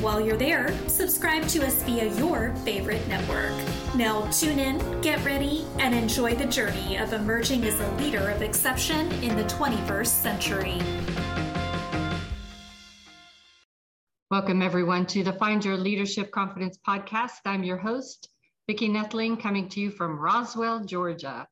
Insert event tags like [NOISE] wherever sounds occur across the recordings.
While you're there, subscribe to us via your favorite network. Now, tune in, get ready, and enjoy the journey of emerging as a leader of exception in the 21st century. Welcome, everyone, to the Find Your Leadership Confidence podcast. I'm your host, Vicki Nedling, coming to you from Roswell, Georgia.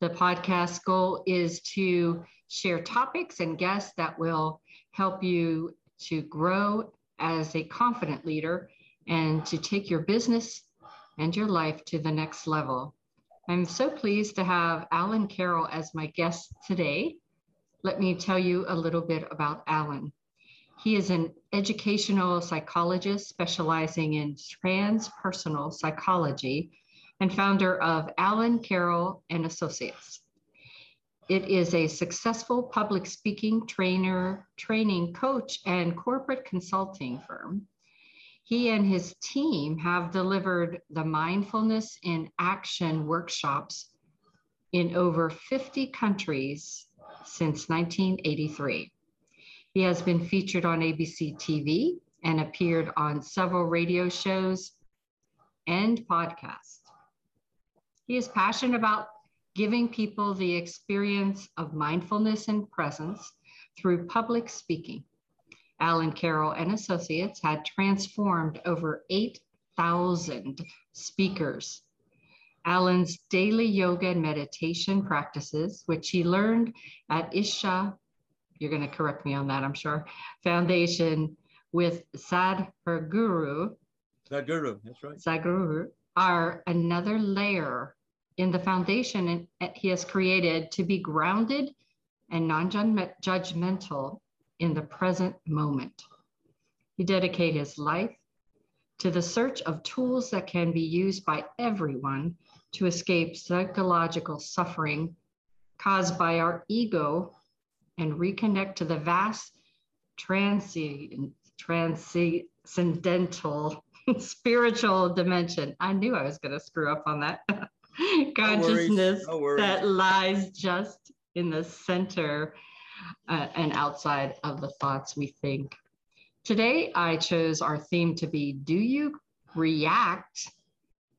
The podcast goal is to share topics and guests that will help you to grow as a confident leader and to take your business and your life to the next level. I'm so pleased to have Alan Carroll as my guest today. Let me tell you a little bit about Alan. He is an educational psychologist specializing in transpersonal psychology and founder of Alan Carroll and Associates. It is a successful public speaking trainer, training coach, and corporate consulting firm. He and his team have delivered the mindfulness in action workshops in over 50 countries since 1983. He has been featured on ABC TV and appeared on several radio shows and podcasts. He is passionate about giving people the experience of mindfulness and presence through public speaking. Alan Carroll and Associates had transformed over 8,000 speakers. Alan's daily yoga and meditation practices, which he learned at Isha, you're going to correct me on that, I'm sure, Foundation with Sadhguru. Sadhguru, that's right. Sadhguru are another layer in the foundation he has created to be grounded and non judgmental in the present moment. He dedicated his life to the search of tools that can be used by everyone to escape psychological suffering caused by our ego and reconnect to the vast transcend, transcendental [LAUGHS] spiritual dimension. I knew I was going to screw up on that. [LAUGHS] [LAUGHS] consciousness no no that lies just in the center uh, and outside of the thoughts we think. Today, I chose our theme to be Do you react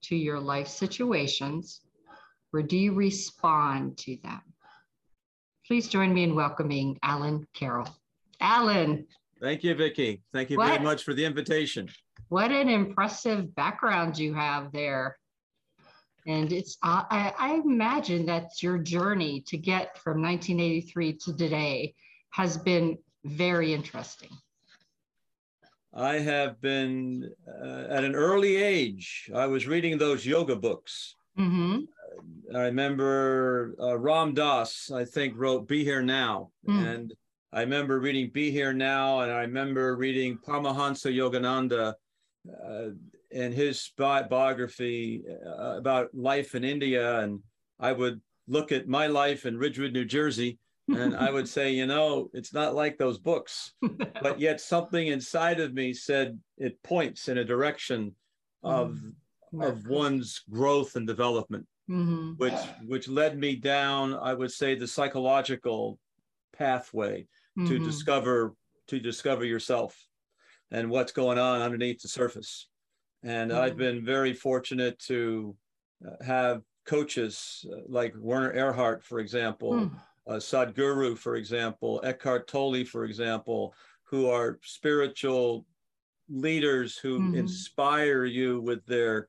to your life situations or do you respond to them? Please join me in welcoming Alan Carroll. Alan. Thank you, Vicki. Thank you what, very much for the invitation. What an impressive background you have there. And it's, uh, I, I imagine that your journey to get from 1983 to today has been very interesting. I have been uh, at an early age. I was reading those yoga books. Mm-hmm. Uh, I remember uh, Ram Dass, I think, wrote "Be Here Now," mm. and I remember reading "Be Here Now," and I remember reading Paramahansa Yogananda. In his bi- biography uh, about life in India, and I would look at my life in Ridgewood, New Jersey, and I would say, you know, it's not like those books, [LAUGHS] but yet something inside of me said it points in a direction of mm-hmm. of one's growth and development, mm-hmm. which which led me down, I would say, the psychological pathway mm-hmm. to discover to discover yourself and what's going on underneath the surface. And mm-hmm. I've been very fortunate to uh, have coaches uh, like Werner Erhard, for example, mm. uh, Sadhguru, for example, Eckhart Tolle, for example, who are spiritual leaders who mm-hmm. inspire you with their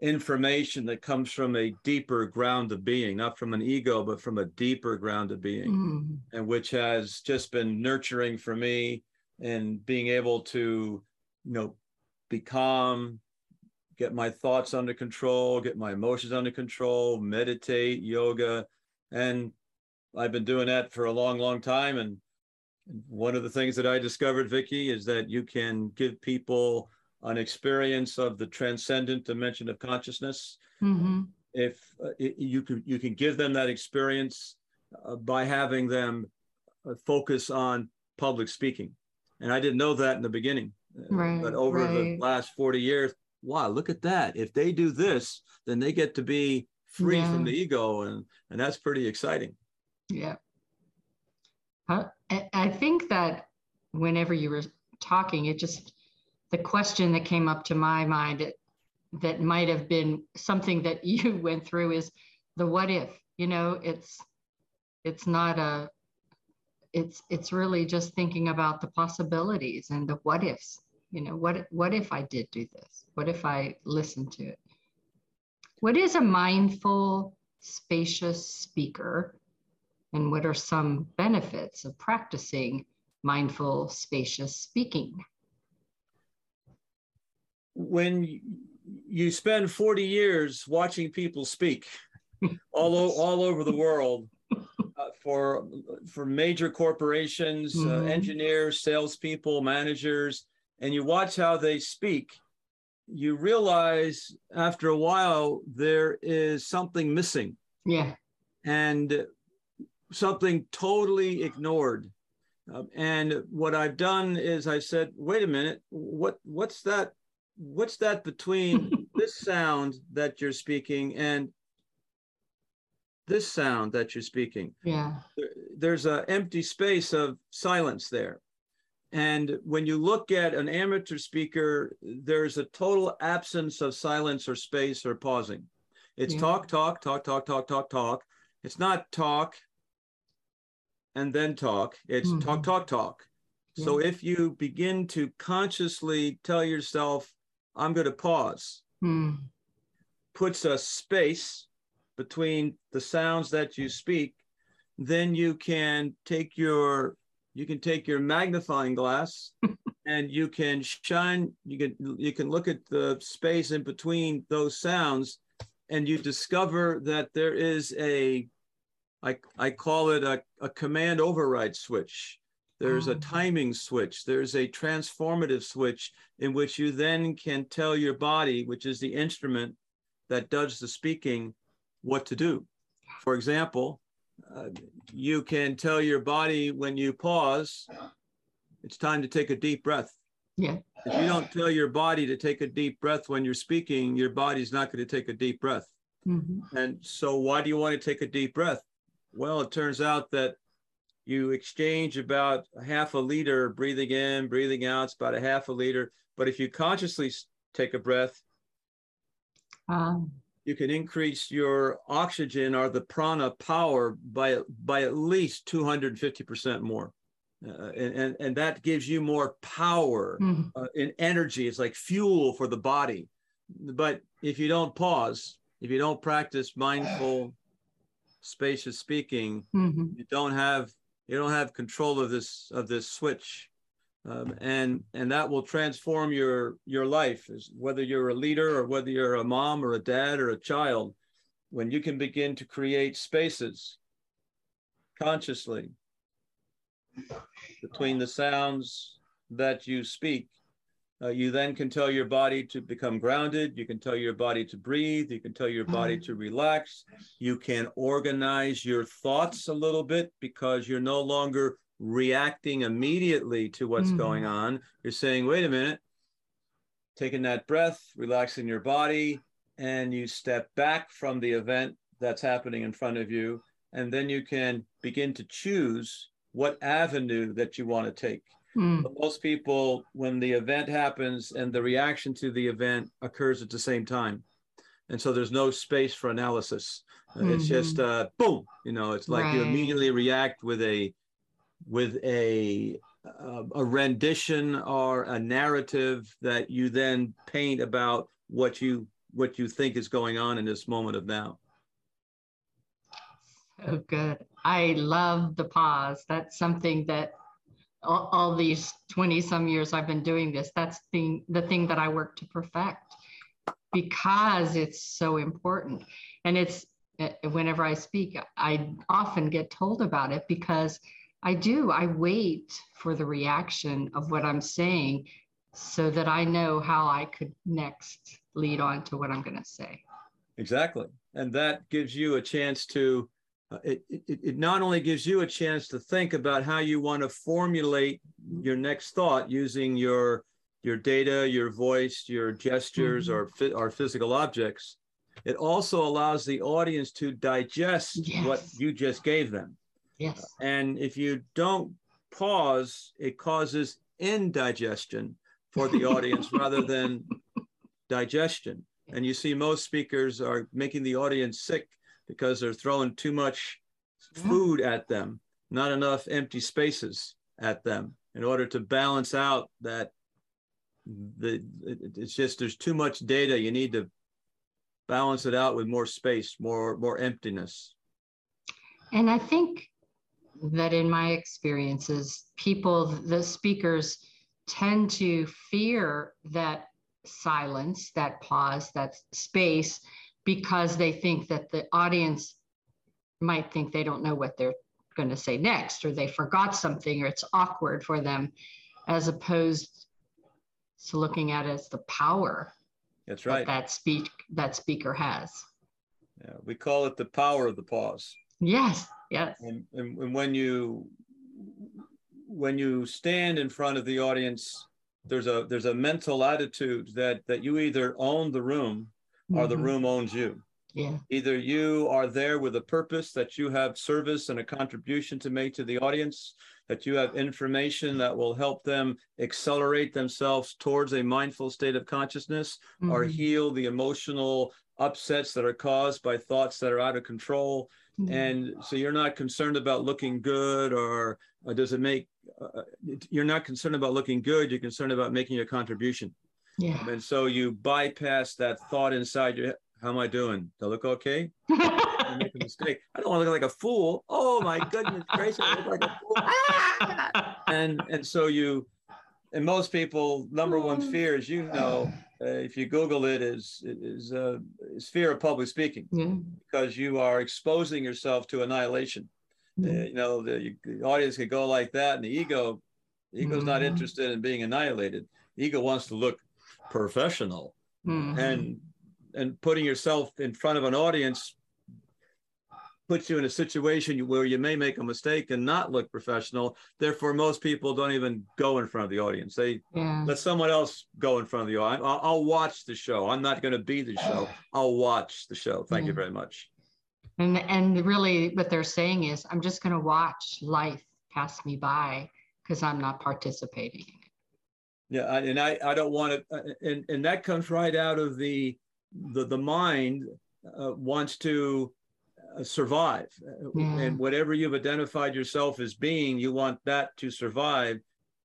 information that comes from a deeper ground of being, not from an ego, but from a deeper ground of being, mm-hmm. and which has just been nurturing for me and being able to, you know, be calm, get my thoughts under control, get my emotions under control, meditate, yoga. And I've been doing that for a long, long time. And one of the things that I discovered, Vicki, is that you can give people an experience of the transcendent dimension of consciousness. Mm-hmm. If uh, you can you can give them that experience uh, by having them uh, focus on public speaking, and I didn't know that in the beginning, uh, right, but over right. the last forty years, wow, look at that! If they do this, then they get to be free yeah. from the ego, and and that's pretty exciting. Yeah, I think that whenever you were talking, it just the question that came up to my mind it, that might have been something that [LAUGHS] you went through is the what if. You know, it's it's not a it's it's really just thinking about the possibilities and the what ifs. You know, what what if I did do this? What if I listened to it? What is a mindful, spacious speaker? And what are some benefits of practicing mindful, spacious speaking? When you spend 40 years watching people speak all, o- all over the world uh, for, for major corporations, uh, mm-hmm. uh, engineers, salespeople, managers, and you watch how they speak, you realize after a while there is something missing. Yeah. And something totally ignored. Um, and what I've done is I said, wait a minute, what what's that? What's that between [LAUGHS] this sound that you're speaking and this sound that you're speaking? Yeah. there's an empty space of silence there. And when you look at an amateur speaker, there's a total absence of silence or space or pausing. It's yeah. talk, talk, talk, talk, talk, talk, talk. It's not talk, and then talk. It's mm-hmm. talk, talk, talk. Yeah. So if you begin to consciously tell yourself, I'm going to pause, mm. puts a space between the sounds that you speak, then you can take your you can take your magnifying glass [LAUGHS] and you can shine you can you can look at the space in between those sounds and you discover that there is a I, I call it a, a command override switch. There's oh. a timing switch. There's a transformative switch in which you then can tell your body, which is the instrument that does the speaking, what to do. For example, uh, you can tell your body when you pause, it's time to take a deep breath. Yeah. If you don't tell your body to take a deep breath when you're speaking, your body's not going to take a deep breath. Mm-hmm. And so, why do you want to take a deep breath? Well, it turns out that you exchange about half a liter breathing in, breathing out. It's about a half a liter. But if you consciously take a breath, um, you can increase your oxygen or the prana power by by at least 250% more. Uh, and, and, and that gives you more power mm-hmm. uh, and energy. It's like fuel for the body. But if you don't pause, if you don't practice mindful spacious speaking, mm-hmm. you don't have you don't have control of this of this switch, um, and and that will transform your your life, as whether you're a leader or whether you're a mom or a dad or a child. When you can begin to create spaces consciously between the sounds that you speak uh, you then can tell your body to become grounded. You can tell your body to breathe. You can tell your body to relax. You can organize your thoughts a little bit because you're no longer reacting immediately to what's mm. going on. You're saying, wait a minute, taking that breath, relaxing your body, and you step back from the event that's happening in front of you. And then you can begin to choose what avenue that you want to take. Mm. most people, when the event happens and the reaction to the event occurs at the same time. And so there's no space for analysis. Mm-hmm. It's just uh, boom, you know, it's like right. you immediately react with a with a uh, a rendition or a narrative that you then paint about what you what you think is going on in this moment of now. Oh, good. I love the pause. That's something that all, all these 20 some years I've been doing this, that's the, the thing that I work to perfect because it's so important. And it's eh, whenever I speak, I often get told about it because I do. I wait for the reaction of what I'm saying so that I know how I could next lead on to what I'm going to say. Exactly. And that gives you a chance to, uh, it, it, it not only gives you a chance to think about how you want to formulate your next thought using your your data, your voice, your gestures, mm-hmm. or, or physical objects, it also allows the audience to digest yes. what you just gave them. Yes. And if you don't pause, it causes indigestion for the audience [LAUGHS] rather than digestion. And you see, most speakers are making the audience sick because they're throwing too much food at them, not enough empty spaces at them in order to balance out that the it's just there's too much data you need to balance it out with more space more more emptiness and i think that in my experiences people the speakers tend to fear that silence, that pause, that space, because they think that the audience might think they don't know what they're going to say next, or they forgot something, or it's awkward for them, as opposed to looking at it as the power. That's right. That, that speak that speaker has. Yeah, we call it the power of the pause. Yes. Yes. And, and, and when you when you stand in front of the audience there's a there's a mental attitude that that you either own the room or mm-hmm. the room owns you yeah either you are there with a purpose that you have service and a contribution to make to the audience that you have information that will help them accelerate themselves towards a mindful state of consciousness mm-hmm. or heal the emotional upsets that are caused by thoughts that are out of control mm-hmm. and so you're not concerned about looking good or, or does it make uh, you're not concerned about looking good you're concerned about making a contribution. Yeah. And so you bypass that thought inside your how am i doing? Do i look okay? I [LAUGHS] make a mistake? I don't want to look like a fool. Oh my goodness gracious i look like a fool. Ah! [LAUGHS] and and so you and most people number one fear as you know uh, if you google it is is uh, is fear of public speaking yeah. because you are exposing yourself to annihilation uh, you know the, the, audience could go like that and the ego the ego's mm-hmm. not interested in being annihilated the ego wants to look professional mm-hmm. and and putting yourself in front of an audience puts you in a situation where you may make a mistake and not look professional. Therefore most people don't even go in front of the audience. They yeah. let someone else go in front of the audience. I'll, I'll watch the show. I'm not going to be the show. I'll watch the show. Thank yeah. you very much. And and really what they're saying is i'm just going to watch life pass me by because i'm not participating in it. Yeah and i i don't want to uh, and and that comes right out of the the the mind uh, wants to survive yeah. and whatever you've identified yourself as being you want that to survive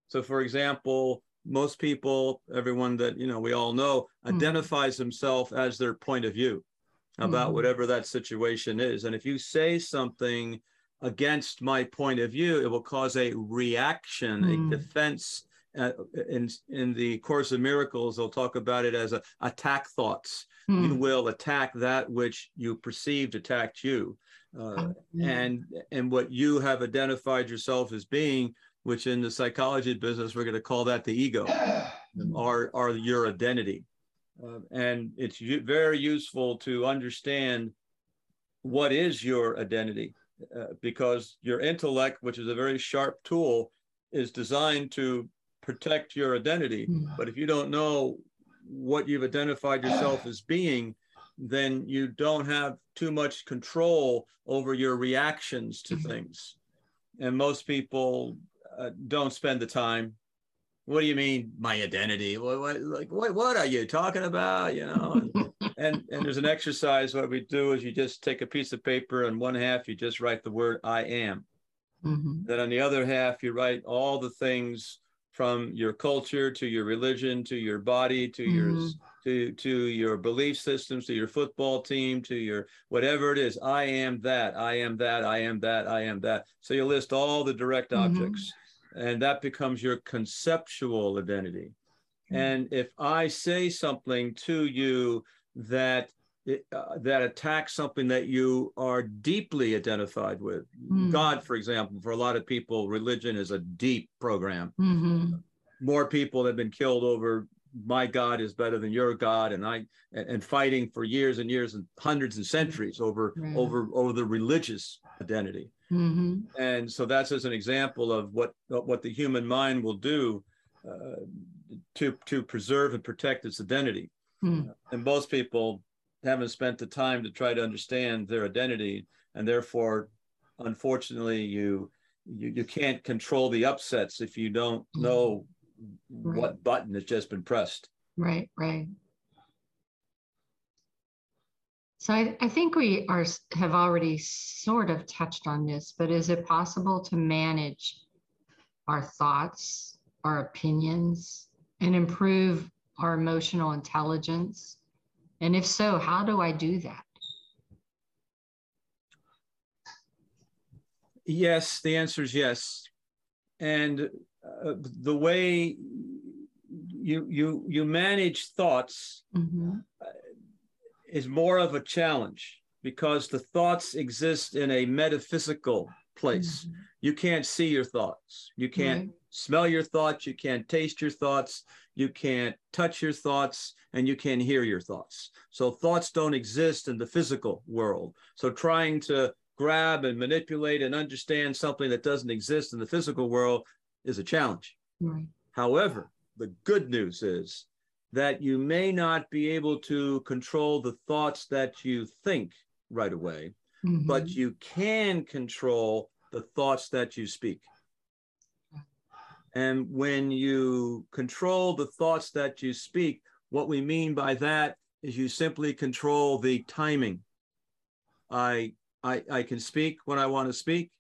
so for example most people everyone that you know we all know mm. identifies himself as their point of view about mm-hmm. whatever that situation is. And if you say something against my point of view, it will cause a reaction, mm. a defense. Uh, in in the Course of Miracles, they'll talk about it as a attack thoughts. Mm. You will attack that which you perceived attacked you, uh, mm. and and what you have identified yourself as being, which in the psychology business we're going to call that the ego, [SIGHS] or or your identity. Uh, and it's very useful to understand what is your identity uh, because your intellect, which is a very sharp tool, is designed to protect your identity. Mm. But if you don't know what you've identified yourself as being, then you don't have too much control over your reactions to mm. things. And most people uh, don't spend the time what do you mean my identity what, what like what, what are you talking about you know [LAUGHS] and and there's an exercise what we do is you just take a piece of paper and one half you just write the word i am mm-hmm. then on the other half you write all the things from your culture to your religion to your body to mm-hmm. your to to your belief systems to your football team to your whatever it is i am that i am that i am that i am that so you list all the direct mm-hmm. objects and that becomes your conceptual identity. Mm-hmm. And if I say something to you that uh, that attacks something that you are deeply identified with, mm-hmm. God, for example, for a lot of people, religion is a deep program. Mm-hmm. more people have been killed over my God is better than your God, and I and, and fighting for years and years and hundreds and centuries over right. over over the religious identity. Mm-hmm. And so that's as an example of what what the human mind will do uh, to to preserve and protect its identity. Mm. And most people haven't spent the time to try to understand their identity, and therefore, unfortunately, you you, you can't control the upsets if you don't mm. know right. what button has just been pressed. Right, right. So I, I think we are have already sort of touched on this, but is it possible to manage our thoughts, our opinions, and improve our emotional intelligence? And if so, how do I do that? Yes, the answer is yes. And uh, the way you you you manage thoughts mm-hmm. uh, is more of a challenge because the thoughts exist in a metaphysical place. Mm-hmm. You can't see your thoughts. You can't right. smell your thoughts. You can't taste your thoughts. You can't touch your thoughts and you can't hear your thoughts. So thoughts don't exist in the physical world. So trying to grab and manipulate and understand something that doesn't exist in the physical world is a challenge. Right. However, the good news is that you may not be able to control the thoughts that you think right away, mm-hmm. but you can control the thoughts that you speak. And when you control the thoughts that you speak, what we mean by that is you simply control the timing. I I, I can speak when I want to speak.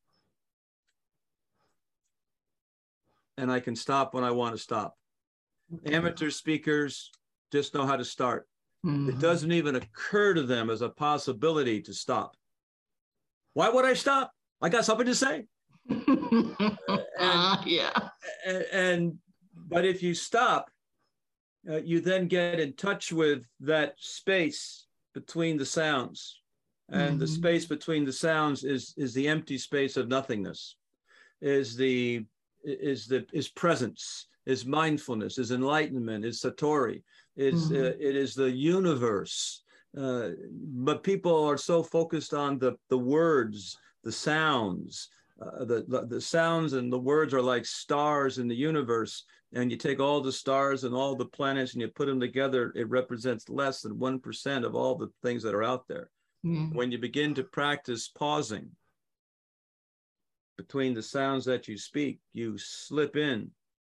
and I can stop when I want to stop. Amateur speakers just know how to start. Mm-hmm. It doesn't even occur to them as a possibility to stop. Why would I stop? I got something to say. [LAUGHS] and, uh, yeah. And, and, but if you stop, uh, you then get in touch with that space between the sounds, and mm-hmm. the space between the sounds is is the empty space of nothingness, is the is the is presence, is mindfulness, is enlightenment, is satori, is mm-hmm. uh, it is the universe. Uh, but people are so focused on the the words, the sounds. Uh, the, the the sounds and the words are like stars in the universe, and you take all the stars and all the planets and you put them together. It represents less than one percent of all the things that are out there. Mm-hmm. When you begin to practice pausing, between the sounds that you speak, you slip in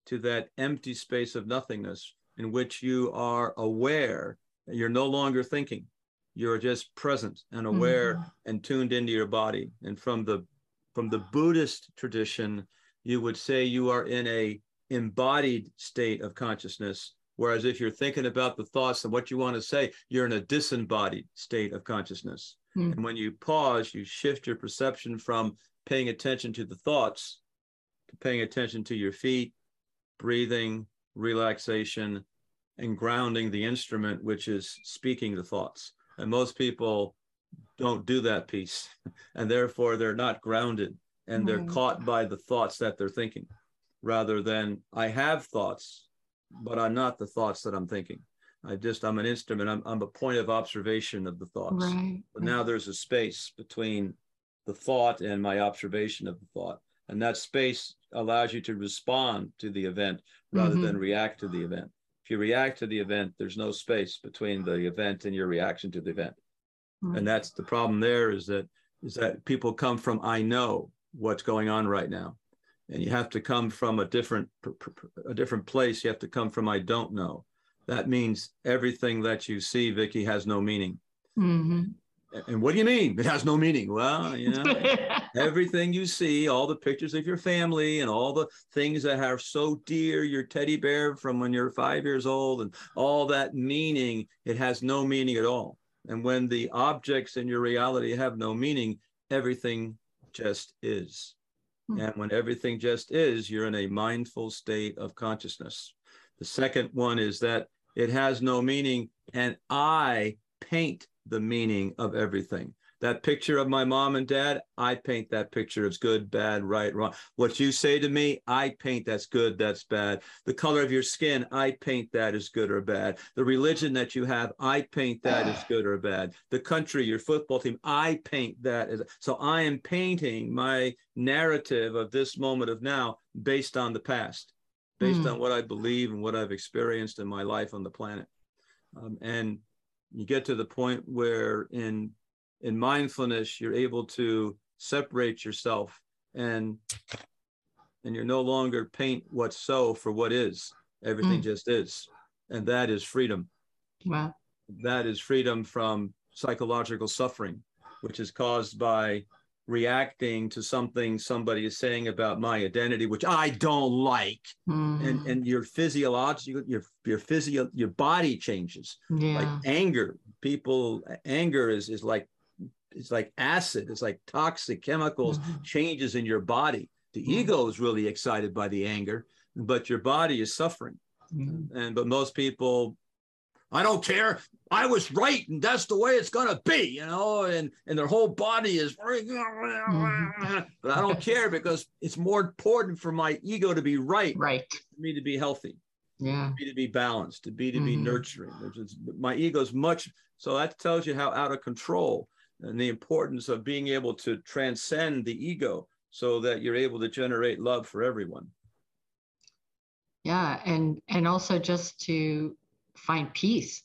to that empty space of nothingness in which you are aware. You're no longer thinking. You're just present and aware mm-hmm. and tuned into your body. And from the from the Buddhist tradition, you would say you are in a embodied state of consciousness. Whereas if you're thinking about the thoughts and what you want to say, you're in a disembodied state of consciousness. Mm. And when you pause, you shift your perception from paying attention to the thoughts, to paying attention to your feet, breathing, relaxation, and grounding the instrument, which is speaking the thoughts. And most people don't do that piece, [LAUGHS] and therefore they're not grounded and they're mm. caught by the thoughts that they're thinking rather than I have thoughts, but I'm not the thoughts that I'm thinking. I just, I'm an instrument. I'm, I'm a point of observation of the thoughts. Right. But now there's a space between the thought and my observation of the thought. And that space allows you to respond to the event rather mm-hmm. than react to the event. If you react to the event, there's no space between the event and your reaction to the event. Mm-hmm. And that's the problem there is that is that people come from I know what's going on right now. And you have to come from a different a different place. You have to come from I don't know. That means everything that you see, Vicki, has no meaning. Mm-hmm. And what do you mean? It has no meaning. Well, you know, [LAUGHS] everything you see, all the pictures of your family and all the things that are so dear, your teddy bear from when you're five years old, and all that meaning, it has no meaning at all. And when the objects in your reality have no meaning, everything just is. Hmm. And when everything just is, you're in a mindful state of consciousness. The second one is that it has no meaning, and I paint the meaning of everything. That picture of my mom and dad, I paint that picture as good, bad, right, wrong. What you say to me, I paint that's good, that's bad. The color of your skin, I paint that as good or bad. The religion that you have, I paint that as [SIGHS] good or bad. The country, your football team, I paint that as so I am painting my narrative of this moment of now based on the past, based mm. on what I believe and what I've experienced in my life on the planet. Um, and you get to the point where in in mindfulness you're able to separate yourself and and you're no longer paint what's so for what is. Everything mm. just is. And that is freedom. Wow. That is freedom from psychological suffering which is caused by reacting to something somebody is saying about my identity which i don't like mm. and and your physiological your your physio your body changes yeah. like anger people anger is is like it's like acid it's like toxic chemicals mm-hmm. changes in your body the mm. ego is really excited by the anger but your body is suffering mm. and but most people I don't care. I was right, and that's the way it's gonna be, you know. And and their whole body is, mm-hmm. but I don't care because it's more important for my ego to be right, right, for me to be healthy, yeah, to be to be balanced, to be to mm-hmm. be nurturing. Is, my ego is much. So that tells you how out of control and the importance of being able to transcend the ego so that you're able to generate love for everyone. Yeah, and and also just to find peace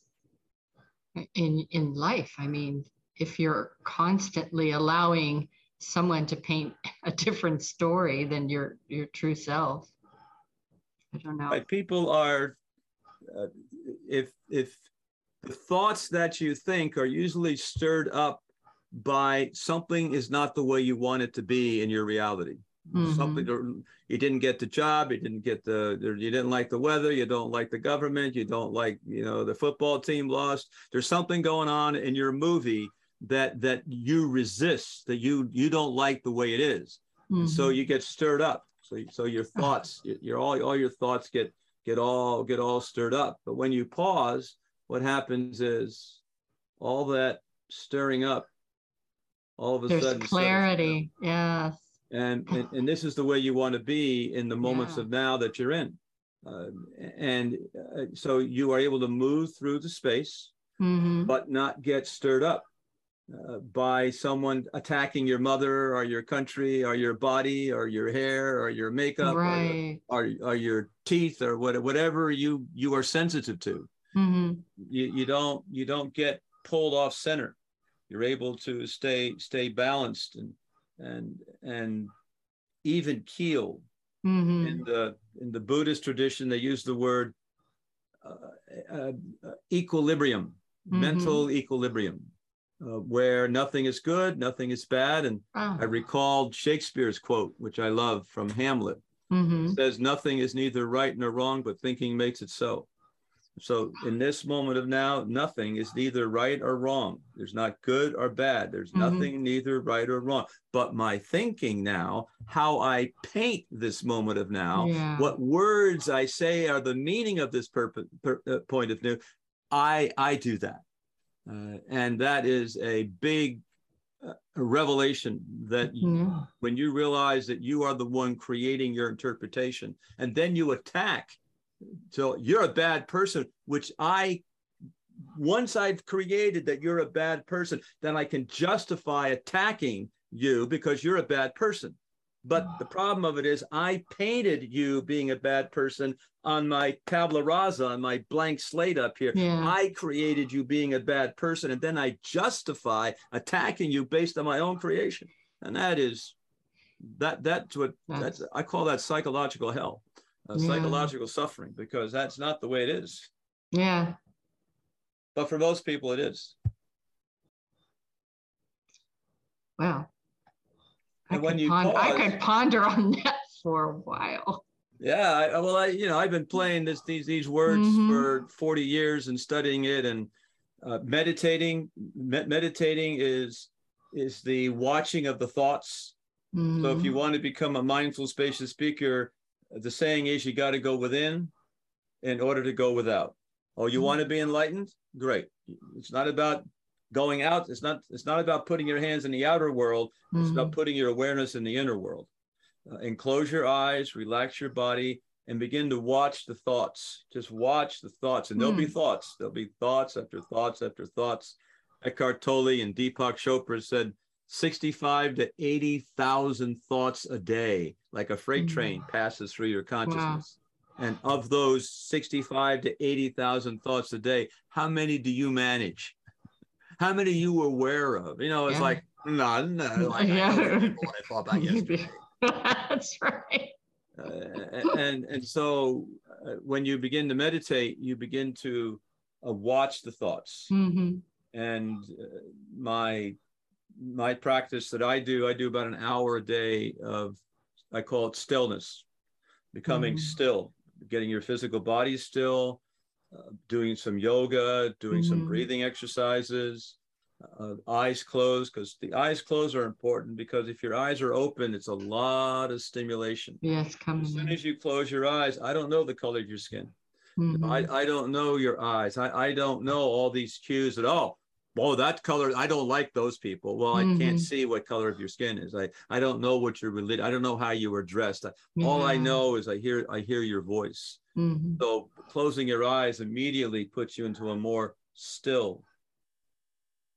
in in life. I mean, if you're constantly allowing someone to paint [LAUGHS] a different story than your your true self, I don't know. Right. People are, uh, if if the thoughts that you think are usually stirred up by something is not the way you want it to be in your reality. Mm-hmm. Something you didn't get the job, you didn't get the, you didn't like the weather, you don't like the government, you don't like, you know, the football team lost. There's something going on in your movie that that you resist, that you you don't like the way it is. Mm-hmm. So you get stirred up. So so your [LAUGHS] thoughts, your all all your thoughts get get all get all stirred up. But when you pause, what happens is all that stirring up all of a There's sudden clarity. Yes and, and, and this is the way you want to be in the moments yeah. of now that you're in uh, and uh, so you are able to move through the space mm-hmm. but not get stirred up uh, by someone attacking your mother or your country or your body or your hair or your makeup right. or, or, or, your teeth or what, whatever you you are sensitive to mm-hmm. you, you don't you don't get pulled off center you're able to stay stay balanced and and and even keel. Mm-hmm. In the in the Buddhist tradition, they use the word uh, uh, uh, equilibrium, mm-hmm. mental equilibrium, uh, where nothing is good, nothing is bad. And oh. I recalled Shakespeare's quote, which I love from Hamlet. Mm-hmm. says, "Nothing is neither right nor wrong, but thinking makes it so." So in this moment of now, nothing is neither right or wrong. There's not good or bad. There's mm-hmm. nothing neither right or wrong. But my thinking now, how I paint this moment of now, yeah. what words I say are the meaning of this purpose, per, uh, point of view, I I do that, uh, and that is a big uh, revelation that you, when you realize that you are the one creating your interpretation, and then you attack so you're a bad person, which I, once I've created that you're a bad person, then I can justify attacking you because you're a bad person. But the problem of it is, I painted you being a bad person on my tabla rasa, on my blank slate up here. Yeah. I created you being a bad person, and then I justify attacking you based on my own creation. And that is that that's what that's, that's I call that psychological hell uh, yeah. psychological suffering because that's not the way it is. Yeah. But for most people, it is. Wow. And I when you ponder, pause, I could ponder on [LAUGHS] that for a while. Yeah, I, well, I you know I've been playing this these these words mm-hmm. for forty years and studying it and uh, meditating. Me- meditating is is the watching of the thoughts. Mm-hmm. So if you mm-hmm. want to become a mindful, spacious speaker, the saying is you got to go within in order to go without. Oh, you mm-hmm. want to be enlightened? Great. It's not about going out. It's not. It's not about putting your hands in the outer world. It's Mm-hmm. about putting your awareness in the inner world. Uh, and close your eyes, relax your body, and begin to watch the thoughts. Just watch the thoughts, and there'll be Hmm. thoughts. There'll be thoughts after thoughts after thoughts. Eckhart Tolle and Deepak Chopra said 65 to 80,000 thoughts a day, like a freight Mm. train passes through your consciousness. And of those 65 to 80,000 thoughts a day, how many do you manage? How many are you aware of? You know, it's Yeah. like, no, no, [LAUGHS] like Yeah. I what I thought about [LAUGHS] yesterday. [LAUGHS] That's right. Uh, and and so uh, when you begin to meditate, you begin to uh, watch the thoughts. hmm And uh, my my practice that I do, I do about an hour a day of I call it stillness, becoming Mhm. still, getting your physical body still, uh, doing some yoga, doing some Mhm. breathing exercises. Uh, eyes closed because the eyes closed are important because if your eyes are open, it's a lot of stimulation. Yes, coming As soon in. as you close your eyes, I don't know the color of your skin. Mhm. I, I don't know your eyes. I, I don't know all these cues at oh, oh, that color, I don't like those people. Well, I can't Mhm. see what color of your skin is. I, I don't know what you're related. I don't know how you were dressed. I, All I know is I hear I hear your voice. Mhm. So closing your eyes immediately puts you into a more still,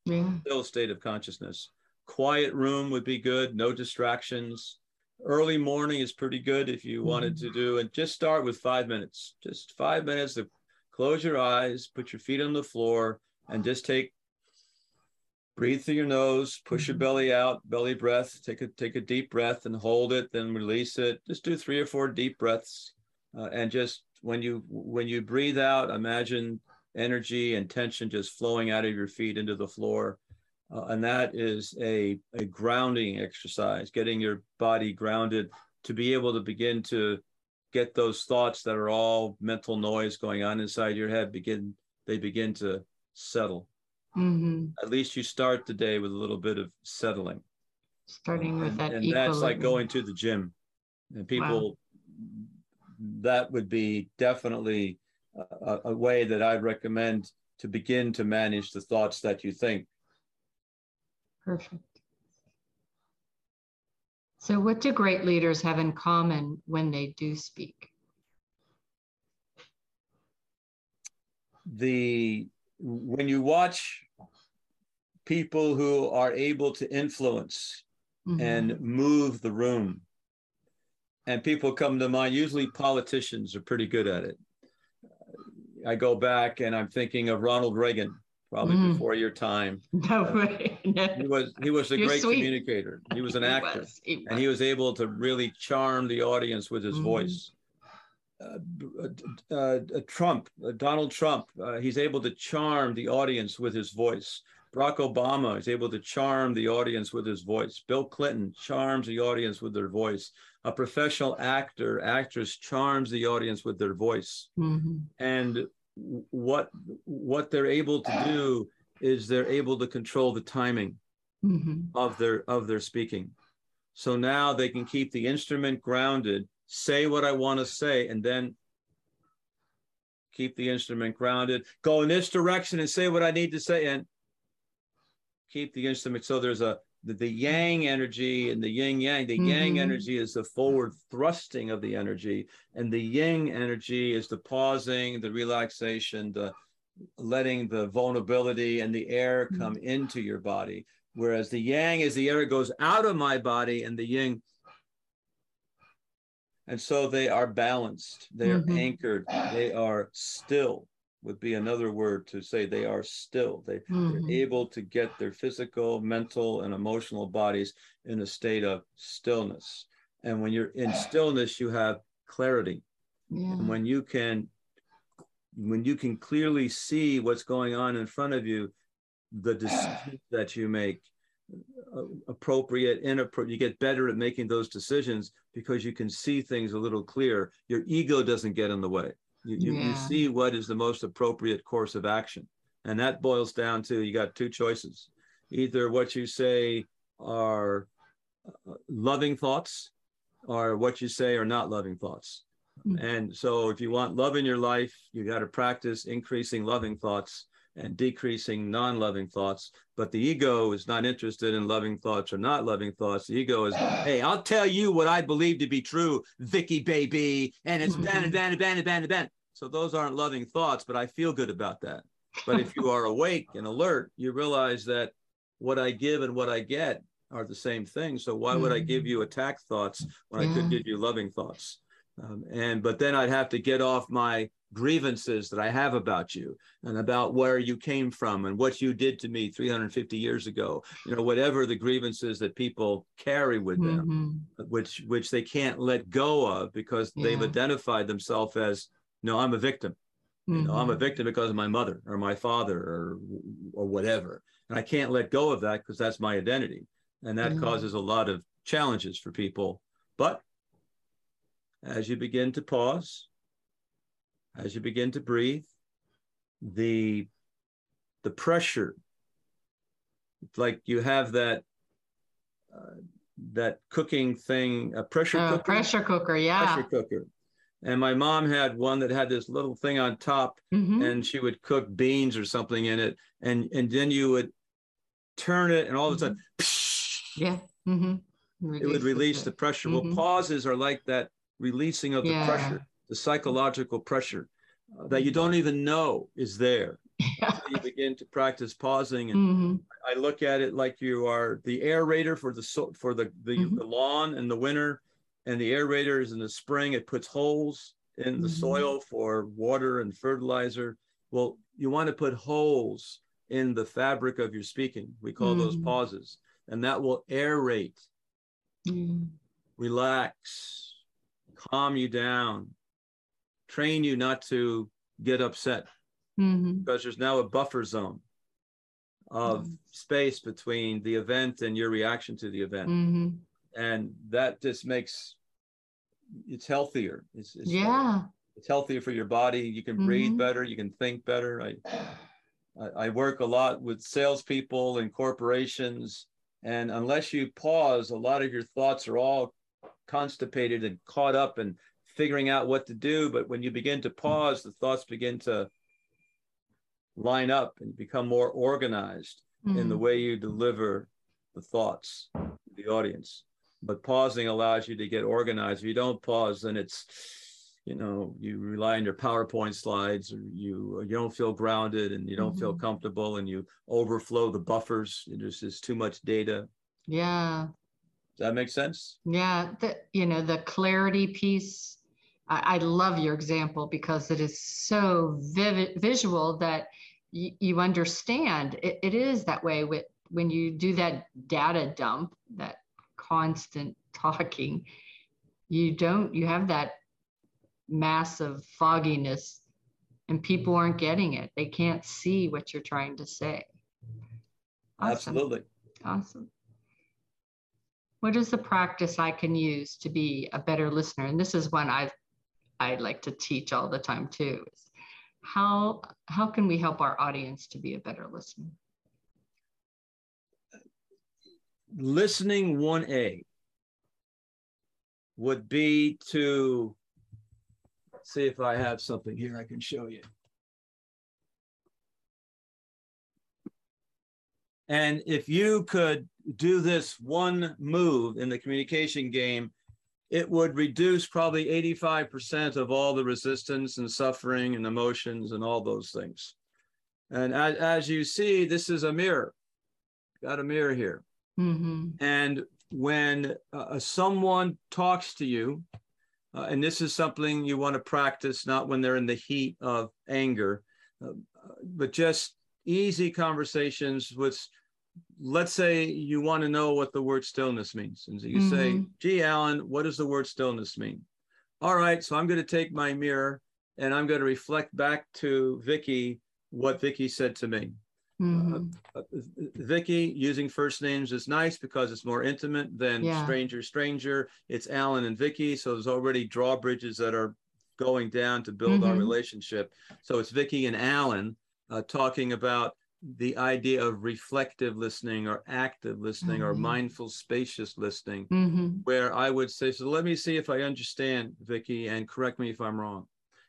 Yeah. still state of consciousness. Quiet room would be good, no distractions. Early morning is pretty good if you wanted to do, and just start with five minutes. Just five minutes to close your eyes, put your feet on the floor, and just take breathe through your nose, push your Mhm. belly out, belly breath, take a take a deep breath and hold it, then release it. Just do three or four deep breaths. Uh, and just when you when you breathe out, imagine energy and tension just flowing out of your feet into the floor. Uh, and that is a, a grounding exercise, getting your body grounded to be able to begin to get those thoughts that are all mental noise going on inside your head begin they begin to settle. Hmm At least you start the day with a little bit of settling. Starting with that and that's like going to the gym and people that would be definitely a, a way that i recommend to begin to manage the thoughts that you think Perfect. So, what do great leaders have in common when they do speak? the when you watch people who are able to influence Mhm. and move the room and people come to mind usually politicians are pretty good at it i go back and i'm thinking of ronald reagan probably Mm. before your time [LAUGHS] no way. No. he was he was a You're great sweet. communicator he was an He actor was, he and he was able to really charm the audience with his Mhm. voice uh, uh, uh, Trump, uh, Donald Trump, uh, he's able to charm the audience with his voice. Barack Obama is able to charm the audience with his voice. Bill Clinton charms the audience with their voice. A professional actor, actress charms the audience with their voice. Mhm. And what what they're able to do is they're able to control the timing Mhm. of their of their speaking. So now they can keep the instrument grounded, say what I want to say, and then keep the instrument grounded, go in this direction and say what I need to say, and keep the instrument. So there's a the, the yang energy and the yin yang. The yang Mhm. energy is the forward thrusting of the energy, and the yin energy is the pausing, the relaxation, the letting the vulnerability and the air Mhm. come into your body. Whereas the yang is the air goes out of my body, and the yin. And so they are balanced, they are Mhm. anchored, they are still, would be another word to say they are still. They, Mhm. they're able to get their physical, mental, and emotional bodies in a state of stillness. And when you're in stillness, you have clarity. Yeah. And when you can when you can clearly see what's going on in front of you, the decisions that you make, appropriate, inappropriate, you get better at making those decisions because you can see things a little clearer. Your ego doesn't get in the way. You, you, you see what is the most appropriate course of action. And that boils down to you got two choices. Either what you say are uh, loving thoughts or what you say are not loving thoughts. Mm. And so if you want love in your life, you got to practice increasing loving thoughts. And decreasing non-loving thoughts but the ego is not interested in loving thoughts or not loving thoughts. The ego is [SIGHS] hey i'll tell you what i believe to be true vicki baby and it's ban and ban and ban and ban and ban so those aren't loving thoughts but i feel good about that. But if you are awake and alert you realize that what i give and what i get are the same thing. So why would i give you attack thoughts when yeah. i could give you loving thoughts? Um, and but then i'd have to get off my grievances that I have about you and about where you came from and what you did to me 350 years ago. You know, whatever the grievances that people carry with them, mm-hmm. which which they can't let go of because yeah. they've identified themselves as, no, I'm a victim. Mm-hmm. You know, I'm a mm-hmm. victim because of my mother or my father or or whatever. And I can't let go of that because that's my identity. And that mm-hmm. causes a lot of challenges for people. But as you begin to pause, as you begin to breathe, the the pressure, like you have that uh, that cooking thing, a pressure oh, cooker. Pressure cooker, yeah. Pressure cooker. And my mom had one that had this little thing on top, mm-hmm. and she would cook beans or something in it, and and then you would turn it, and all of a sudden, mm-hmm. yeah, mm-hmm. it would release the, pressure. Well, mm-hmm. pauses are like that releasing of the yeah. pressure the psychological pressure uh, that you don't even know is there. Yeah. you begin to practice pausing, and mm-hmm. I look at it like you are the aerator for the for the the, mm-hmm. the lawn in the winter, and the aerator is in the spring. It puts holes in the mm-hmm. soil for water and fertilizer. Well, you want to put holes in the fabric of your speaking. We call those mm-hmm. pauses, and that will aerate, mm-hmm. relax, calm you down, train you not to get upset mm-hmm. because there's now a buffer zone of mm-hmm. space between the event and your reaction to the event. Mm-hmm. And that just makes it's healthier. It's, it's yeah. It's healthier for your body. You can breathe mm-hmm. better. You can think better. I, I, I work a lot with salespeople and corporations, and unless you pause, a lot of your thoughts are all constipated and caught up and figuring out what to do. But when you begin to pause, the thoughts begin to line up and become more organized mm-hmm. in the mm-hmm. way you deliver the thoughts to the audience. But pausing allows you to get organized. If you don't pause, then it's, you know, you rely on your PowerPoint slides, or you you don't feel grounded, and you don't mm-hmm. feel comfortable, and you overflow the buffers. There's just too much data. Yeah. Does that make sense? Yeah, the, you know the clarity piece I, I love your example because it is so vivid, visual that y- you understand. It, it is that way with when you do that data dump, that constant talking. You don't. You have that massive fogginess, and people aren't getting it. They can't see what you're trying to say. Awesome. Absolutely. Awesome what is the practice I can use to be a better listener? And this is one I've I like to teach all the time too. How how can we help our audience to be a better listener? Listening 1A would be to see if I have something here I can show you. And if you could do this one move in the communication game, it would reduce probably 85% of all the resistance and suffering and emotions and all those things. And as, as you see, this is a mirror. Got a mirror here. Mm-hmm. And when uh, someone talks to you, uh, and this is something you want to practice, not when they're in the heat of anger, uh, but just easy conversations with let's say you want to know what the word stillness means. And so you mm-hmm. say, gee, Alan, what does the word stillness mean? All right, so I'm going to take my mirror and I'm going to reflect back to Vicki what Vicki said to me. Mm-hmm. Uh, uh, Vicki using first names is nice because it's more intimate than yeah. stranger, stranger. It's Alan and Vicki, so there's already drawbridges that are going down to build mm-hmm. our relationship. So it's Vicki and Alan uh, talking about the idea of reflective listening or active listening mm-hmm. or mindful spacious listening mm-hmm. where i would say so let me see if i understand vicki and correct me if i'm wrong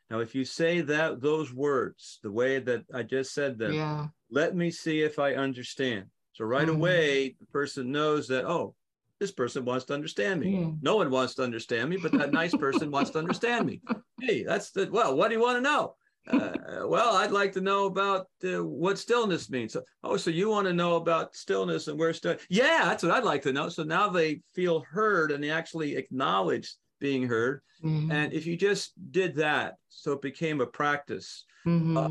Now, if you say that those words the way that I just said them, yeah. let me see if I understand. So right mm-hmm. away, the person knows that, oh, this person wants to understand me. Yeah. No one wants to understand me, but that nice person wants to understand me. [LAUGHS] Hey, that's the well. What do you want to know? Uh, well, I'd like to know about uh, what stillness means. So, oh, so you want to know about stillness and where still? Yeah, that's what I'd like to know. So now they feel heard and they actually acknowledge being heard. Mm-hmm. And if you just did that, so it became a practice. Mm-hmm. Uh,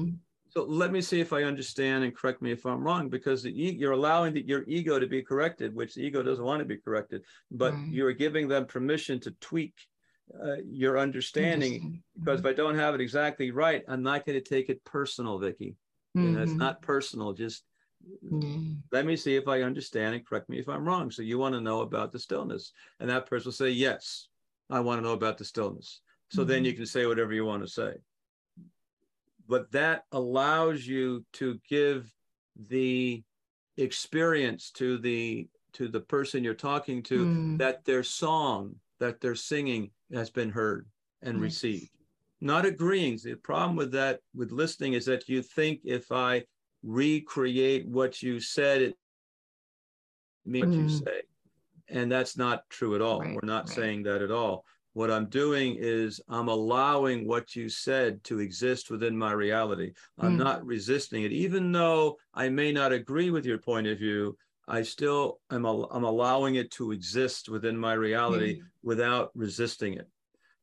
so let me see if I understand and correct me if I'm wrong, because the, you're allowing the, your ego to be corrected, which the ego doesn't want to be corrected, but right. you're giving them permission to tweak uh, your understanding. Because if I don't have it exactly right, I'm not going to take it personal, Vicki. Mm-hmm. it's not personal. Just mm-hmm. let me see if I understand and correct me if I'm wrong. So you want to know about the stillness, and that person will say, "Yes, I want to know about the stillness." So mm-hmm. then you can say whatever you want to say but that allows you to give the experience to the to the person you're talking to mm. that their song that they're singing has been heard and received not agreeing the problem with that with listening is that you think if i recreate what you said it means mm. you say and that's not true at all right, we're not right. saying that at all what I'm doing is I'm allowing what you said to exist within my reality. I'm mm. not resisting it, even though I may not agree with your point of view. I still am I'm allowing it to exist within my reality mm. without resisting it,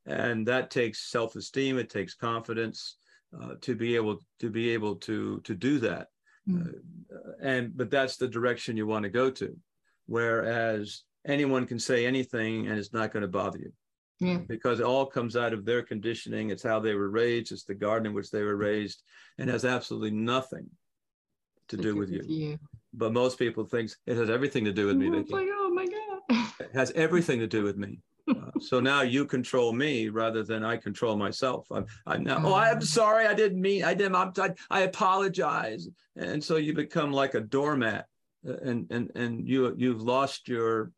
and that takes self-esteem. It takes confidence uh, to be able to be able to to do that. Mm. Uh, and but that's the direction you want to go to, whereas anyone can say anything and it's not going to bother you yeah. because it all comes out of their conditioning. It's how they were raised. It's the garden in which they were raised, and has absolutely nothing to do with you. you. But most people think it has everything to do with me. Oh, like, oh my god! it has everything to do with me. [LAUGHS] Uh, so now you control me rather than I control myself. I'm, I'm now. Oh, I'm mm. sorry. I didn't mean. I didn't. I'm, I, I apologize. And so you become like a doormat, uh, and and and you you've lost your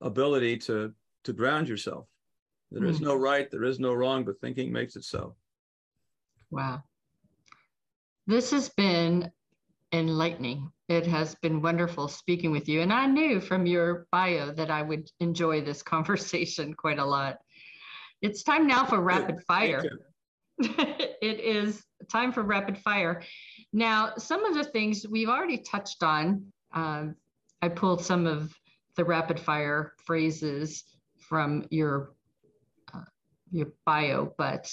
ability to to ground yourself. There is hmm. no right, there is no wrong, but thinking makes it so. Wow. This has been enlightening. It has been wonderful speaking with you. And I knew from your bio that I would enjoy this [LAUGHS] conversation quite a lot. It's time now for rapid fire. [LAUGHS] it is time for rapid fire. Now, some of the things we've already touched on, um, I pulled some of the rapid fire phrases from your your bio, but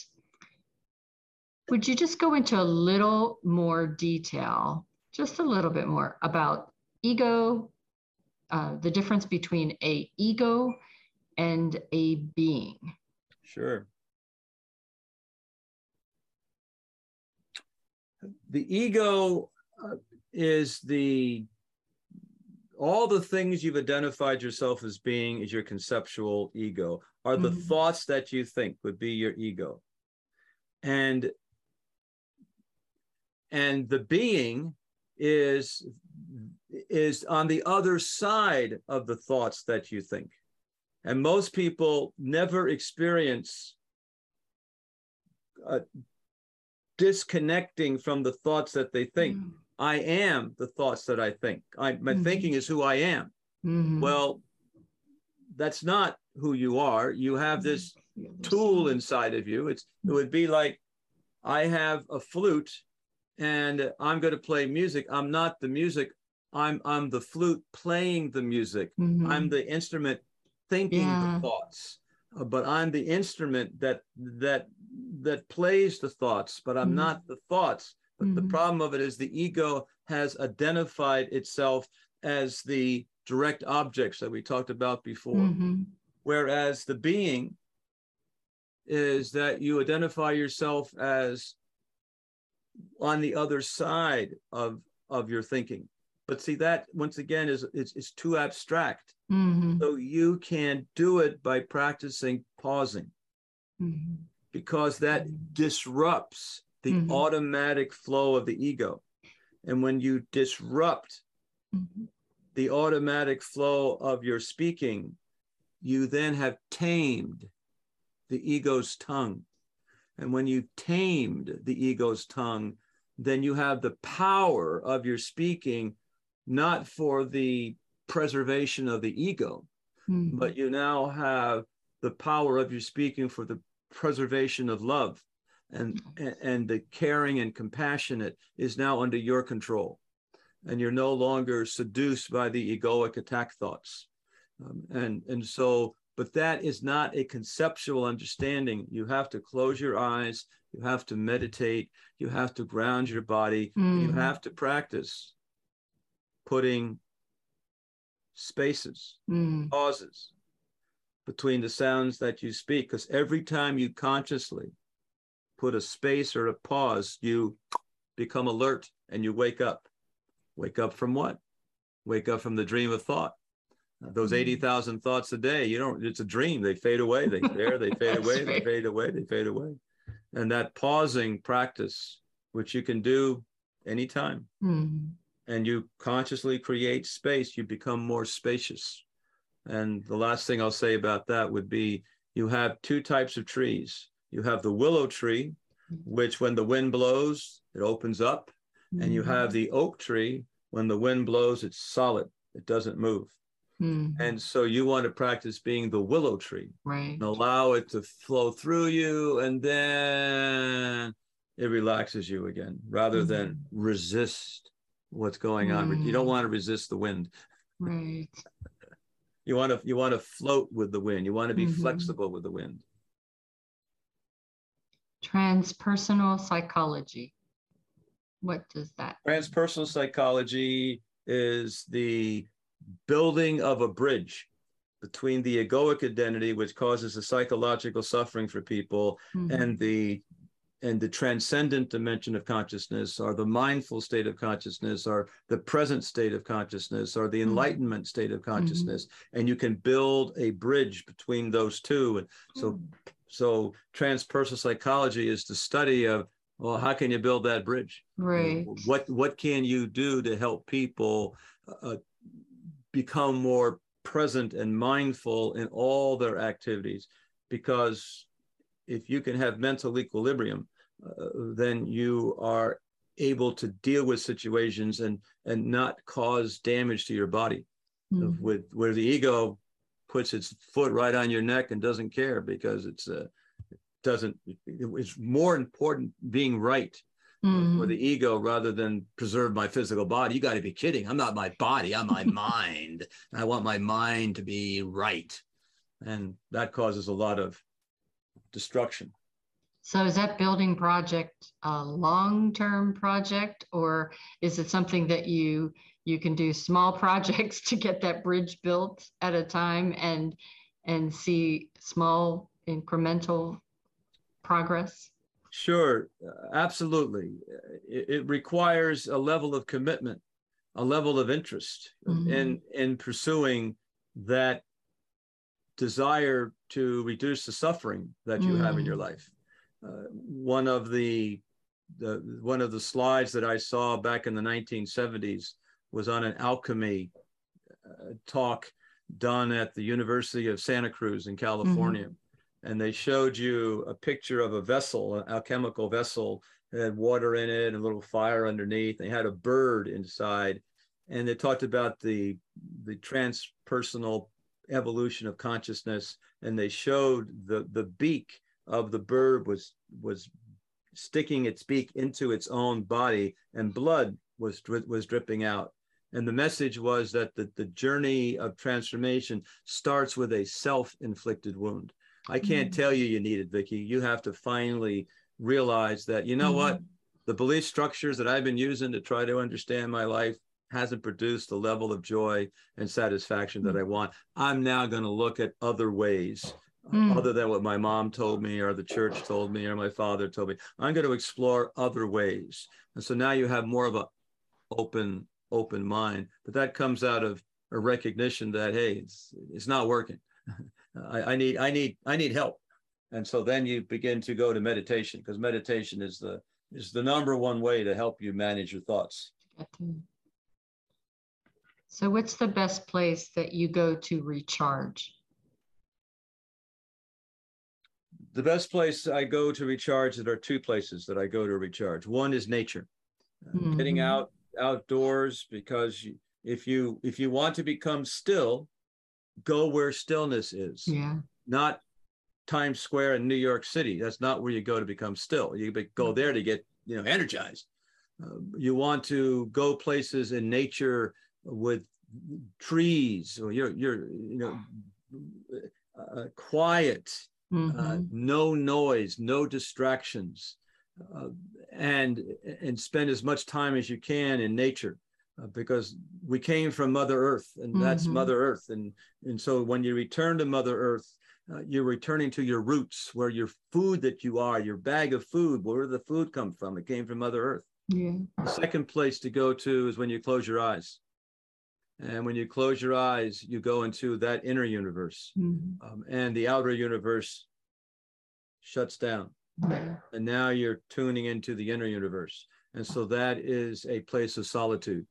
would you just go into a little more detail, just a little bit more about ego, uh, the difference between a ego and a being? Sure. The ego uh, is the all the things you've identified yourself as being is your conceptual ego are the mm-hmm. thoughts that you think would be your ego and and the being is is on the other side of the thoughts that you think and most people never experience uh, disconnecting from the thoughts that they think mm. I am the thoughts that I think. I, my mm-hmm. thinking is who I am. Mm-hmm. Well, that's not who you are. You have this tool inside of you. It's it would be like I have a flute and I'm going to play music. I'm not the music. I'm I'm the flute playing the music. Mm-hmm. I'm the instrument thinking yeah. the thoughts. Uh, but I'm the instrument that that that plays the thoughts, but I'm mm-hmm. not the thoughts. But mm-hmm. the problem of it is the ego has identified itself as the direct objects that we talked about before. Mm-hmm. Whereas the being is that you identify yourself as on the other side of, of your thinking. But see, that once again is, is, is too abstract. Mm-hmm. So you can do it by practicing pausing mm-hmm. because that disrupts the mm-hmm. automatic flow of the ego. And when you disrupt mm-hmm. the automatic flow of your speaking, you then have tamed the ego's tongue. And when you tamed the ego's tongue, then you have the power of your speaking, not for the preservation of the ego, mm-hmm. but you now have the power of your speaking for the preservation of love. And, and the caring and compassionate is now under your control. And you're no longer seduced by the egoic attack thoughts. Um, and, and so but that is not a conceptual understanding. You have to close your eyes, you have to meditate, you have to ground your body, mm. you have to practice putting spaces, mm. pauses between the sounds that you speak. Because every time you consciously put a space or a pause, you become alert and you wake up. Wake up from what? Wake up from the dream of thought those mm-hmm. 80,000 thoughts a day, you don't, it's a dream. They fade away. They [LAUGHS] there, they fade away, they fade away, they fade away. And that pausing practice, which you can do anytime, mm-hmm. and you consciously create space, you become more spacious. And the last thing I'll say about that would be you have two types of trees. You have the willow tree, mm-hmm. which when the wind blows, it opens up. Mm-hmm. And you mm-hmm. have the oak tree, when the wind blows, it's solid, it doesn't move. Mm-hmm. And so you want to practice being the willow tree. Right. And allow it to flow through you and then it relaxes you again rather mm-hmm. than resist what's going on. You don't mm. want to resist the wind. Right. [LAUGHS] you want to you want to float with the wind. You want to be mm-hmm. flexible with the wind. Transpersonal psychology. What does that? Transpersonal psychology is the building of a bridge between the egoic identity, which causes the psychological suffering for people, mm-hmm. and the and the transcendent dimension of consciousness, or the mindful state of consciousness, or the present state of consciousness, or the mm-hmm. enlightenment state of consciousness, mm-hmm. and you can build a bridge between those two. And so, mm. so transpersonal psychology is the study of well, how can you build that bridge? Right. What what can you do to help people uh, become more present and mindful in all their activities because if you can have mental equilibrium uh, then you are able to deal with situations and and not cause damage to your body mm. with where the ego puts its foot right on your neck and doesn't care because it's uh, doesn't it's more important being right mm-hmm. or the ego rather than preserve my physical body. You got to be kidding. I'm not my body, I'm my [LAUGHS] mind. and I want my mind to be right. And that causes a lot of destruction. So is that building project a long-term project or is it something that you you can do small [LAUGHS] projects to get that bridge built at a time and and see small incremental progress? Sure, absolutely. It, it, requires a level of commitment, a level of interest mm-hmm. in in pursuing that desire to reduce the suffering that you mm-hmm. have in your mm. life. Uh, one of the the one of the slides that I saw back in the 1970s was on an alchemy uh, talk done at the University of Santa Cruz in California. Mm-hmm and they showed you a picture of a vessel, an alchemical vessel that had water in it and a little fire underneath. They had a bird inside, and they talked about the the transpersonal evolution of consciousness, and they showed the the beak of the bird was was sticking its beak into its own body, and blood was was dripping out. And the message was that the, the journey of transformation starts with a self-inflicted wound. I can't mm-hmm. tell you you need it, Vicki. You have to finally realize that, you know mm-hmm. what? The belief structures that I've been using to try to understand my life hasn't produced the level of joy and satisfaction that mm. I want. I'm now going to look at other ways mm. other than what my mom told me or the church told me or my father told me. I'm going to explore other ways. And so now you have more of a open open mind, but that comes out of a recognition that hey, it's it's not working. [LAUGHS] I, I need I need I need help. And so then you begin to go to meditation because meditation is the is the number one way to help you manage your thoughts. So what's the best place that you go to recharge? the best place I go to recharge, there are two places that I go to recharge. One is nature, mm-hmm. getting out outdoors because if you if you want to become still, go where stillness is. Yeah. Not Times Square in New York City. That's not where you go to become still. You go there to get you know energized. Uh, you want to go places in nature with trees or you're you're you know uh, quiet mm-hmm. uh, no noise no distractions uh, and and spend as much time as you can in nature uh, because we came from mother earth and mm-hmm. that's mother earth and and so when you return to mother earth uh, you're returning to your roots where your food that you are your bag of food where did the food come from it came from mother earth yeah. the second place to go to is when you close your eyes and when you close your eyes, you go into that inner universe, mm-hmm. um, and the outer universe shuts down. Mm-hmm. And now you're tuning into the inner universe. And so that is a place of solitude.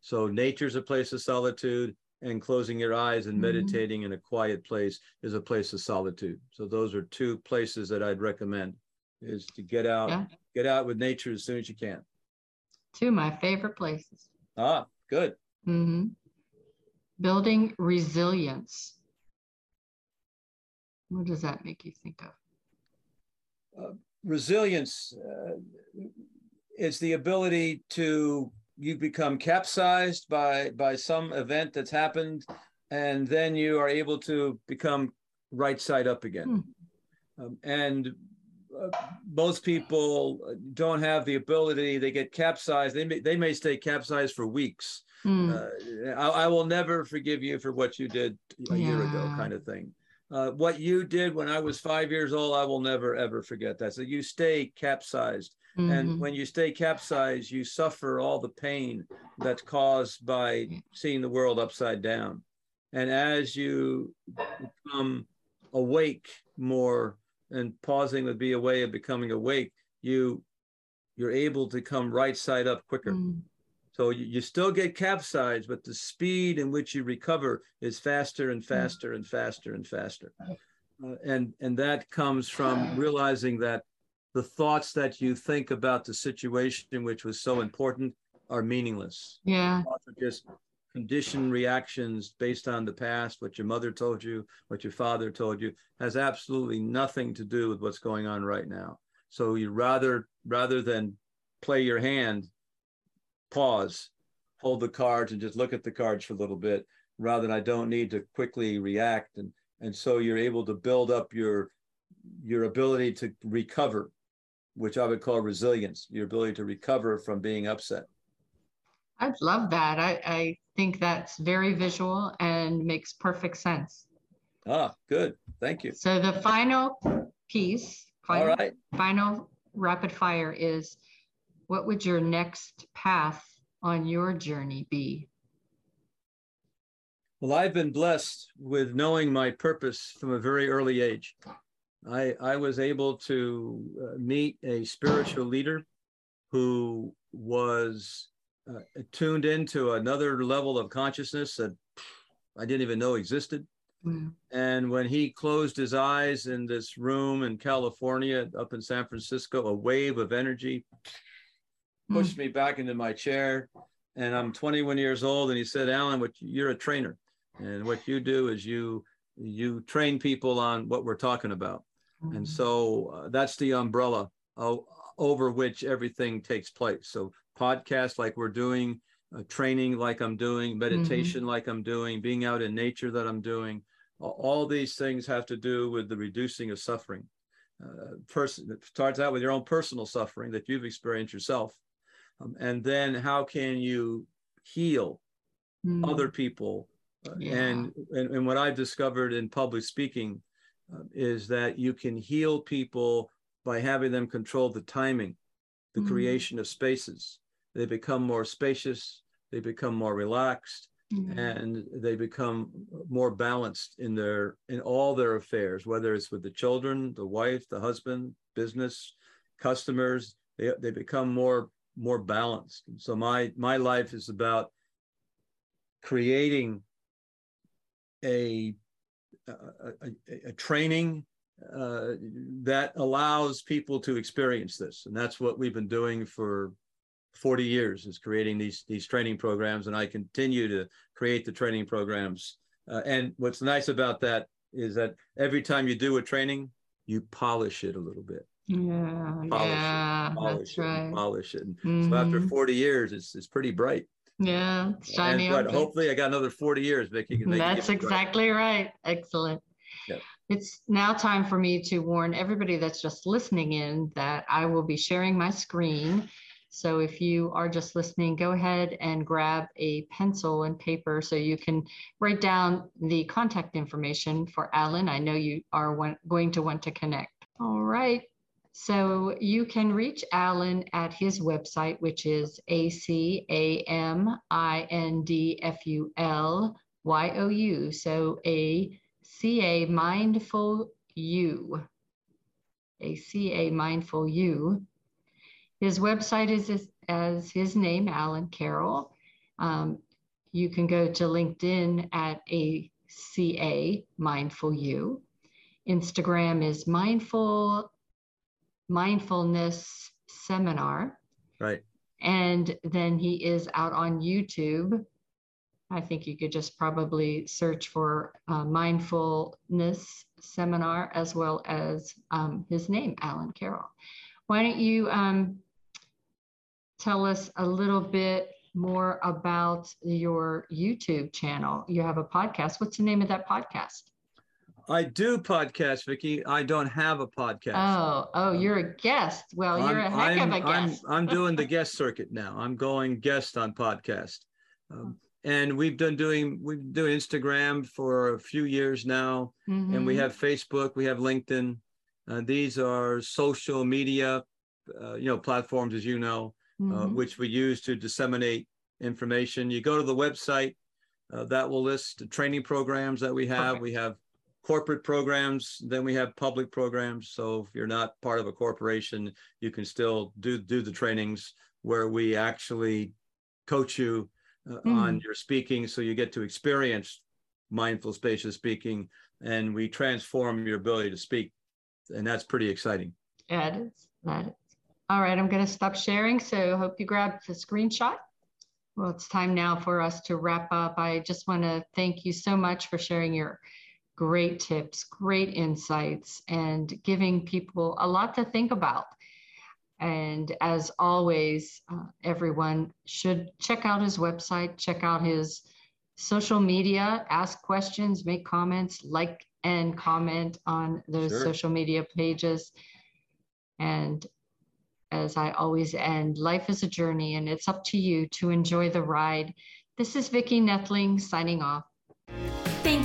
So nature's a place of solitude, and closing your eyes and mm-hmm. meditating in a quiet place is a place of solitude. So those are two places that I'd recommend is to get out, yeah. get out with nature as soon as you can. Two of my favorite places. Ah, good. Mm-hmm. Building resilience. What does that make you think of? Uh, resilience uh, is the ability to you become capsized by by some event that's happened and then you are able to become right side up again hmm. um, and uh, most people don't have the ability they get capsized they may, they may stay capsized for weeks Mm. Uh, I, I, will never forgive you for what you did a yeah. year ago, kind of thing. Uh, what you did when I was five years old, I will never ever forget that. So you stay capsized, mm-hmm. and when you stay capsized, you suffer all the pain that's caused by seeing the world upside down. And as you become awake more, and pausing would be a way of becoming awake, you you're able to come right side up quicker. Mm. So you, you still get capsized, but the speed in which you recover is faster and faster and faster and faster. Uh, and and that comes from realizing that the thoughts that you think about the situation which was so important are meaningless. Yeah. just conditioned reactions based on the past, what your mother told you, what your father told you, has absolutely nothing to do with what's going on right now. So you rather rather than play your hand, pause, hold the cards, and just look at the cards for a little bit, rather than I don't need to quickly react. And and so you're able to build up your your ability to recover, which I would call resilience, your ability to recover from being upset. I love that. I, I think that's very visual and makes perfect sense. Ah, good. Thank you. So the final piece, final, All right. final rapid fire is what would your next path on your journey be? Well, I've been blessed with knowing my purpose from a very early age. I, I was able to uh, meet a spiritual leader who was uh, tuned into another level of consciousness that I didn't even know existed. Mm. And when he closed his eyes in this room in California, up in San Francisco, a wave of energy pushed mm. me back into my chair. And I'm 21 years old. And he said, Alan, what you're a trainer. And what you do is you you train people on what we're talking about. And so uh, that's the umbrella uh, over which everything takes place. So podcasts like we're doing, uh, training like I'm doing, mm-hmm. meditation mm-hmm. like I'm doing, being out in nature that I'm doing. All these things have to do with the reducing of suffering. Uh, person it starts out with your own personal suffering that you've experienced yourself, um, and then how can you heal mm. other people uh, yeah. and, and, and what i've discovered in public speaking is that you can heal people by having them control the timing the mm. creation of spaces they become more spacious they become more relaxed mm. and they become more balanced in their in all their affairs whether it's with the children the wife the husband business customers they, they become more more balanced. so my my life is about creating a a, a, a training uh, that allows people to experience this. And that's what we've been doing for 40 years is creating these, these training programs. And I continue to create the training programs. Uh, and what's nice about that is that every time you do a training, you polish it a little bit. Yeah, polish yeah, it, polish that's it, right. Polish it. Mm-hmm. So after 40 years, it's it's pretty bright. Yeah, shiny. And, but hopefully, I got another 40 years, Vicki. That's exactly right. Excellent. Yep. It's now time for me to warn everybody that's just listening in that I will be sharing my screen. So if you are just listening, go ahead and grab a pencil and paper so you can write down the contact information for Alan. I know you are going to want to connect. All right. So you can reach Alan at his website, which is A C A M I N D F U L Y O U. So A C A Mindful You. A C A Mindful You. His website is as, his name, Alan Carroll. Um, you can go to LinkedIn at A C A Mindful You. Instagram is Mindful mindfulness seminar. Right. And then he is out on YouTube. I think you could just probably search for uh, mindfulness seminar as well as um, his name, Alan Carroll. Why don't you um, tell us a little bit more about your YouTube channel? You have a podcast. What's the name of that podcast? I do podcast, Vicki. I don't have a podcast. Oh, oh, you're a guest. Well, you're I'm, a heck I'm, of a guest. I'm, I'm [LAUGHS] doing the guest circuit now. I'm going guest on podcast. Um, and we've done doing we've been doing Instagram for a few years now, mm-hmm. and we mm-hmm. have Facebook, we have LinkedIn. Uh, these are social media, uh, you know, platforms, as you know, uh, mm-hmm. which we use to disseminate information. You go to the website, uh, that will list the training programs that we have. Perfect. We have corporate programs then we have public programs. So if you're not part of a corporation you can still do do the trainings where we actually coach you uh, mm. on your speaking. So you get to experience mindful spacious speaking and we transform your ability to speak. And that's pretty exciting. Yeah it is that is. All right i'm going to stop sharing. So hope you grabbed the screenshot. Well it's time now for us to wrap up. I just want to thank you so much for sharing your great tips, great insights, and giving people a lot to think about. And as always, uh, everyone should check out his website, check out his social media, ask questions, make comments, like and comment on those sure. social media pages. And as I always end, life is a journey and it's up to you to enjoy the ride. This is Vicki Netling signing off.